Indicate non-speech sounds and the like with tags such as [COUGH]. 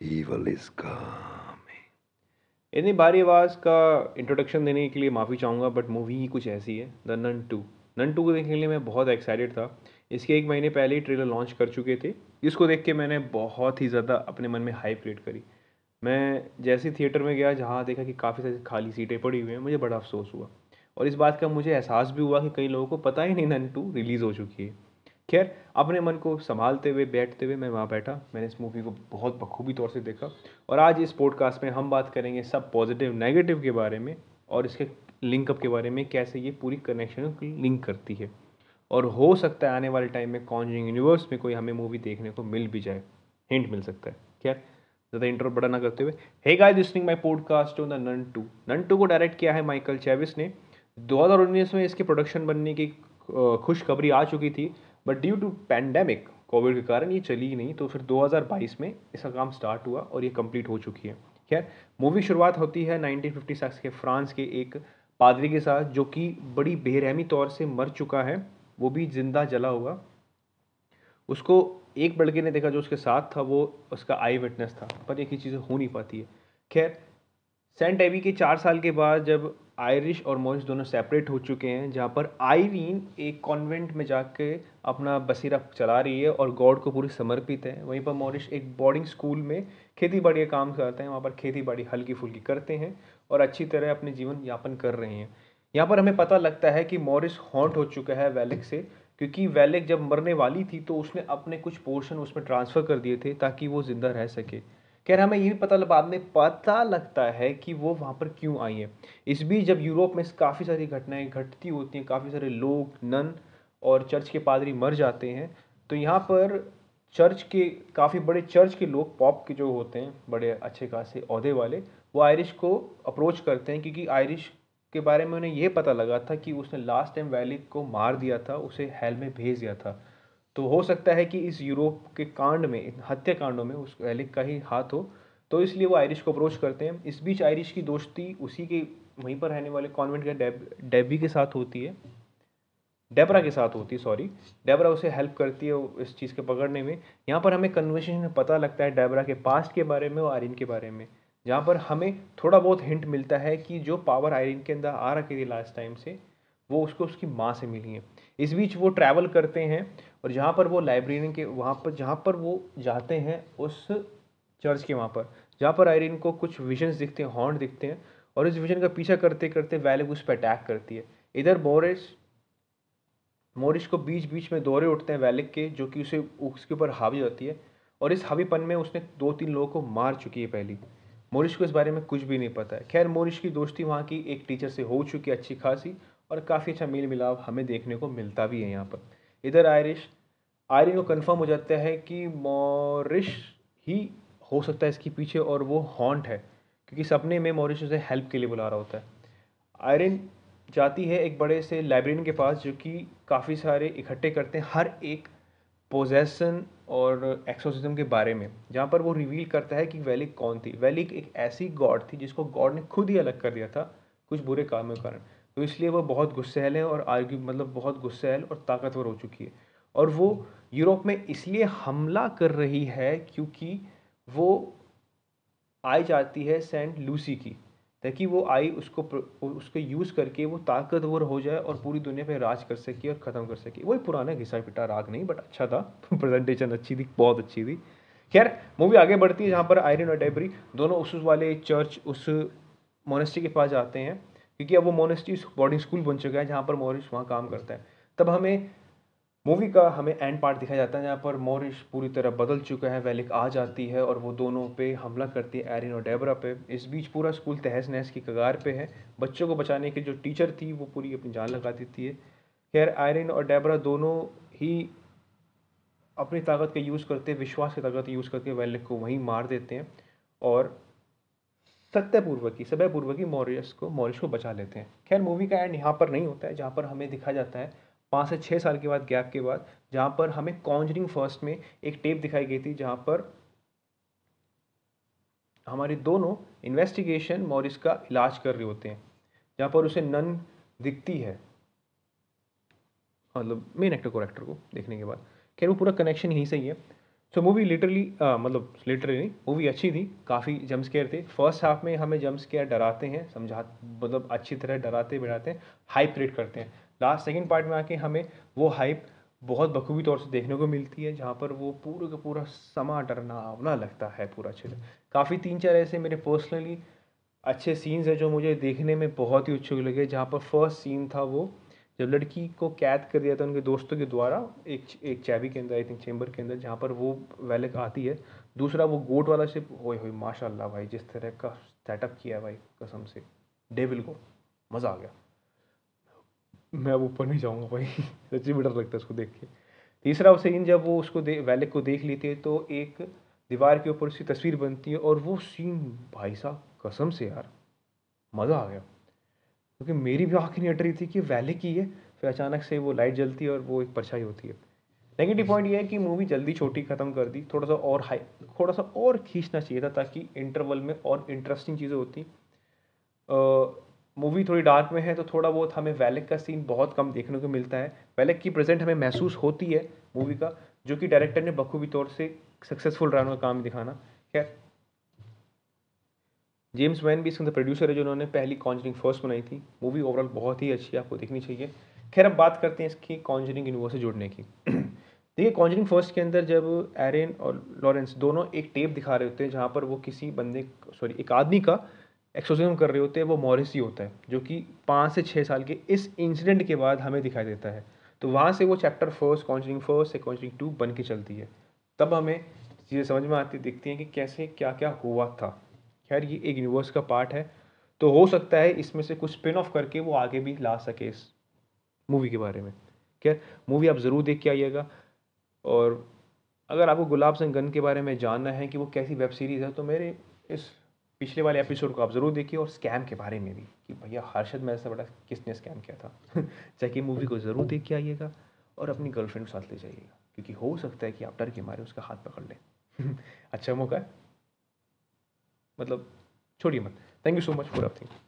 Evil is coming. इतनी भारी आवाज़ का इंट्रोडक्शन देने के लिए माफ़ी चाहूँगा बट मूवी ही कुछ ऐसी है the Nun two Nun two को देखने के लिए मैं बहुत एक्साइटेड था। इसके एक महीने पहले ही ट्रेलर लॉन्च कर चुके थे। इसको देख के मैंने बहुत ही ज़्यादा अपने मन में हाइप क्रिएट करी। मैं जैसे थिएटर में गया, जहाँ देखा कि काफ़ी सारी खाली सीटें पड़ी हुई हैं, मुझे बड़ा अफसोस हुआ। और इस बात का मुझे एहसास भी हुआ कि कई लोगों को पता ही नहीं नन टू रिलीज़ हो चुकी है। खैर, अपने मन को संभालते हुए, बैठते हुए मैं वहाँ बैठा। मैंने इस मूवी को बहुत बखूबी तौर से देखा। और आज इस पॉडकास्ट में हम बात करेंगे सब पॉजिटिव नेगेटिव के बारे में और इसके लिंकअप के बारे में, कैसे ये पूरी कनेक्शन लिंक करती है। और हो सकता है आने वाले टाइम में कॉन्जिंग यूनिवर्स में कोई हमें मूवी देखने को मिल भी जाए। हिंट मिल सकता है। खैर, ज़्यादा इंट्रो बड़ा ना करते हुए। Hey guys listening my podcast on the Nun two Nun two को डायरेक्ट किया है माइकल चैविस ने। 2019 में इसके प्रोडक्शन बनने की खुशखबरी आ चुकी थी। But due to pandemic COVID के कारण ये चली ही नहीं तो फिर 2022 में इसका काम स्टार्ट हुआ और ये कंप्लीट हो चुकी है। खैर मूवी शुरुआत होती है 1956 के फ्रांस के एक पादरी के साथ, जो कि बड़ी बेरहमी तौर से मर चुका है, वो भी ज़िंदा जला हुआ। उसको एक लड़के ने देखा जो उसके साथ था, वो उसका आई विटनेस था, पर एक ही चीज़ें हो नहीं पाती है। खैर सेंट एवी के चार साल के बाद जब आयरिश और मॉरिस दोनों सेपरेट हो चुके हैं, जहाँ पर आयरीन एक कॉन्वेंट में जाके अपना बसेरा चला रही है और गॉड को पूरी समर्पित है। वहीं पर मॉरिस एक बोर्डिंग स्कूल में खेती बाड़ी का काम करते हैं, वहाँ पर खेती बाड़ी हल्की फुल्की करते हैं और अच्छी तरह अपने जीवन यापन कर रहे हैं। यहाँ पर हमें पता लगता है कि मॉरिस हॉन्ट हो चुका है वैलिक से, क्योंकि वैलिक जब मरने वाली थी तो उसने अपने कुछ पोर्शन उसमें ट्रांसफ़र कर दिए थे ताकि वो ज़िंदा रह सके। खैर, हमें ये भी पता बाद में पता लगता है कि वो वहाँ पर क्यों आई है। इस बीच जब यूरोप में काफ़ी सारी घटनाएँ घटती होती हैं, काफ़ी सारे लोग, नन और चर्च के पादरी मर जाते हैं तो यहाँ पर चर्च के, काफ़ी बड़े चर्च के लोग, पॉप के जो होते हैं, बड़े अच्छे खासे अहदे वाले, वो आयरिश को अप्रोच करते हैं, क्योंकि आयरिश के बारे में उन्हें यह पता लगा था कि उसने लास्ट टाइम वैलिक को मार दिया था, उसे हेल में भेज दिया था। तो हो सकता है कि इस यूरोप के कांड में, हत्याकांडों में उस एलिक का ही हाथ हो। तो इसलिए वो आयरिश को अप्रोच करते हैं। इस बीच आयरिश की दोस्ती उसी के, वहीं पर रहने वाले कॉन्वेंट के डेब, डेबी के साथ होती है। डेबरा के साथ होती है सॉरी डेबरा उसे हेल्प करती है इस चीज़ के पकड़ने में। यहाँ पर हमें कन्वर्सेशन में पता लगता है डेबरा के पास्ट के बारे में और आयरिन के बारे में। जहाँ पर हमें थोड़ा बहुत हिंट मिलता है कि जो पावर आयरिन के अंदर आ रखी थी लास्ट टाइम से, वो उसको उसकी माँ से मिली है। इस बीच वो ट्रैवल करते हैं। और जहाँ पर वो लाइब्रेरी के, वहाँ पर, जहाँ पर वो जाते हैं, उस चर्च के वहाँ पर, जहाँ पर आयरिन को कुछ विजन्स दिखते हैं हॉर्न दिखते हैं और इस विजन का पीछा करते करते वैलिक उस पर अटैक करती है। इधर मोरिस मोरिस को बीच बीच में दौरे उठते हैं वैलिक के, जो कि उसे, उसके ऊपर हावी होती है और इस हावीपन में उसने दो तीन लोगों को मार चुकी है पहली। मोरिश को इस बारे में कुछ भी नहीं पता है। खैर मोरिश की दोस्ती वहाँ की एक टीचर से हो चुकी अच्छी खासी और काफ़ी अच्छा मेल मिलाप हमें देखने को मिलता भी है यहाँ पर। इधर आयरिश, आयरिन को कंफर्म हो जाता है कि मॉरिश ही हो सकता है इसके पीछे और वो हॉन्ट है, क्योंकि सपने में मॉरिश उसे हेल्प के लिए बुला रहा होता है। आयरिन जाती है एक बड़े से लाइब्रेरियन के पास, जो कि काफ़ी सारे इकट्ठे करते हैं हर एक पोजेसन और एक्सोसिज्म के बारे में, जहाँ पर वो रिवील करता है कि वैलिक कौन थी। वैलिक एक ऐसी गॉड थी जिसको गॉड ने खुद ही अलग कर दिया था कुछ बुरे कामों के कारण। तो इसलिए वह बहुत गुस्सैल है और आर्ग्यू मतलब बहुत गुस्सैल और ताकतवर हो चुकी है। और वो यूरोप में इसलिए हमला कर रही है क्योंकि वो आई जाती है सेंट लूसी की, ताकि वो आई उसको उसको यूज़ करके वो ताकतवर हो जाए और पूरी दुनिया पे राज कर सके और ख़त्म कर सके। वही पुराना घिसा पिटा राग नहीं बट अच्छा था। [LAUGHS] प्रेजेंटेशन अच्छी थी, बहुत अच्छी थी। खैर, मूवी आगे बढ़ती है जहाँ पर आयरन और डेबरी दोनों उस वाले चर्च, उस मोनेस्ट्री के पास जाते हैं। क्योंकि अब वो मोनेस्ट्री बोर्डिंग स्कूल बन चुका है जहाँ पर मोरिश वहाँ काम करता है। तब हमें मूवी का हमें एंड पार्ट दिखाया जाता है जहाँ पर मोरिश पूरी तरह बदल चुका है वैलिक आ जाती है और वो दोनों पे हमला करती है एरिन और डेबरा पे। इस बीच पूरा स्कूल तहस नहस की कगार पे है। बच्चों को बचाने की जो टीचर थी, वो पूरी अपनी जान लगा देती है। खैर आयरिन और डेबरा दोनों ही अपनी ताकत का यूज़ करते विश्वास की ताकत यूज़ करके वैलिक को वहीं मार देते हैं और सत्यपूर्वक ही सभयपूर्वक ही मॉरियस को मॉरिस को बचा लेते हैं। खैर, मूवी का एंड यहाँ पर नहीं होता है, जहाँ पर हमें दिखा जाता है, पाँच से छः साल के बाद, गैप के बाद, जहाँ पर हमें कॉन्जरिंग फ़र्स्ट में एक टेप दिखाई गई थी, जहाँ पर हमारे दोनों इन्वेस्टिगेशन मॉरिस का इलाज कर रहे होते हैं, जहाँ पर उसे नन दिखती है। मतलब मेन एक्टर को एक्टर को देखने के बाद। खैर, वो पूरा कनेक्शन यहीं से ही है। सो मूवी लिटरली मतलब लिटरली नहीं मूवी अच्छी थी, काफ़ी जम स्केयर थे। फ़र्स्ट हाफ़ में हमें जम स्केयर डराते हैं, समझा मतलब अच्छी तरह डराते बिड़ाते हैं हाइप क्रिएट करते हैं। लास्ट सेकेंड पार्ट में आके हमें वो हाइप बहुत बखूबी तौर से देखने को मिलती है, जहाँ पर वो पूरा का पूरा समा डरना लगता है पूरा अच्छे से। काफ़ी तीन चार ऐसे मेरे पर्सनली अच्छे सीन्स हैं जो मुझे देखने में बहुत ही उत्सुक लगे, जहाँ पर फ़र्स्ट सीन था वो जब लड़की को कैद कर दिया था उनके दोस्तों के द्वारा, एक एक चैबी के अंदर आई थिंक चेंबर के अंदर, जहाँ पर वो वैलक आती है। दूसरा वो गोट वाला शिप हो हो माशाल्लाह भाई, जिस तरह का सेटअप किया है भाई, कसम से। डेविल को। मज़ा आ गया। मैं अब ऊपर नहीं जाऊँगा भाई। [LAUGHS] सच्ची भी डर लगता है उसको देख के। तीसरा सीन जब वो उसको दे, वैलक को देख लेते हैं तो एक दीवार के ऊपर उसकी तस्वीर बनती है, और वो सीन भाई साहब, कसम से यार, मज़ा आ गया। क्योंकि मेरी भी आँख नहीं हट रही थी कि वैले की है, फिर अचानक से वो लाइट जलती है और वो एक परछाई होती है। नेगेटिव पॉइंट ये है कि मूवी जल्दी छोटी ख़त्म कर दी, थोड़ा सा और हाई थोड़ा सा और खींचना चाहिए था ताकि इंटरवल में और इंटरेस्टिंग चीज़ें होती। मूवी थोड़ी डार्क में है तो थोड़ा बहुत हमें वैलिक का सीन बहुत कम देखने को मिलता है। वैलिक की प्रेजेंट हमें महसूस होती है मूवी का, जो कि डायरेक्टर ने बखूबी तौर से सक्सेसफुल रहा का काम दिखाना। खैर जेम्स वैन भी इसके अंदर प्रोड्यूसर है जिन्होंने पहली कॉन्जरिंग फ़र्स्ट बनाई थी। मूवी ओवरऑल बहुत ही अच्छी आपको देखनी चाहिए। खैर, अब बात करते हैं इसकी कॉन्जरिंग यूनिवर्स से जुड़ने की। [CLEARS THROAT] देखिए कॉन्जरिंग फ़र्स्ट के अंदर जब एरन और लॉरेंस दोनों एक टेप दिखा रहे होते हैं जहाँ पर वो किसी बंदे सॉरी एक आदमी का एक्सोसिज्म कर रहे होते हैं, वो मॉरिसी होता है, जो कि पाँच से छः साल के इस इंसिडेंट के बाद हमें दिखाई देता है। तो वहाँ से वो चैप्टर फ़र्स्ट कॉन्जरिंग फ़र्स्ट से कॉन्जरिंग टू बन के चलती है। तब हमें चीज़ें समझ में आती, दिखती हैं कि कैसे क्या क्या हुआ था। खैर, ये एक यूनिवर्स का पार्ट है। तो हो सकता है इसमें से कुछ स्पिन ऑफ़ करके वो आगे भी ला सके इस मूवी के बारे में। खैर मूवी आप ज़रूर देख के आइएगा। और अगर आपको गुलाब सिंह गन के बारे में जानना है कि वो कैसी वेब सीरीज़ है तो मेरे इस पिछले वाले एपिसोड को आप ज़रूर देखिए और स्कैम के बारे में भी कि भैया हर्षद में ऐसा बड़ा किसने स्कैम किया था। [LAUGHS] चाहे मूवी को ज़रूर देख के आइएगा और अपनी गर्लफ्रेंड के साथ ले जाइएगा। क्योंकि हो सकता है कि आप डर के मारे उसका हाथ पकड़ लें। [LAUGHS] अच्छा मौका है। मतलब छोड़िए मत। Thank you so much for everything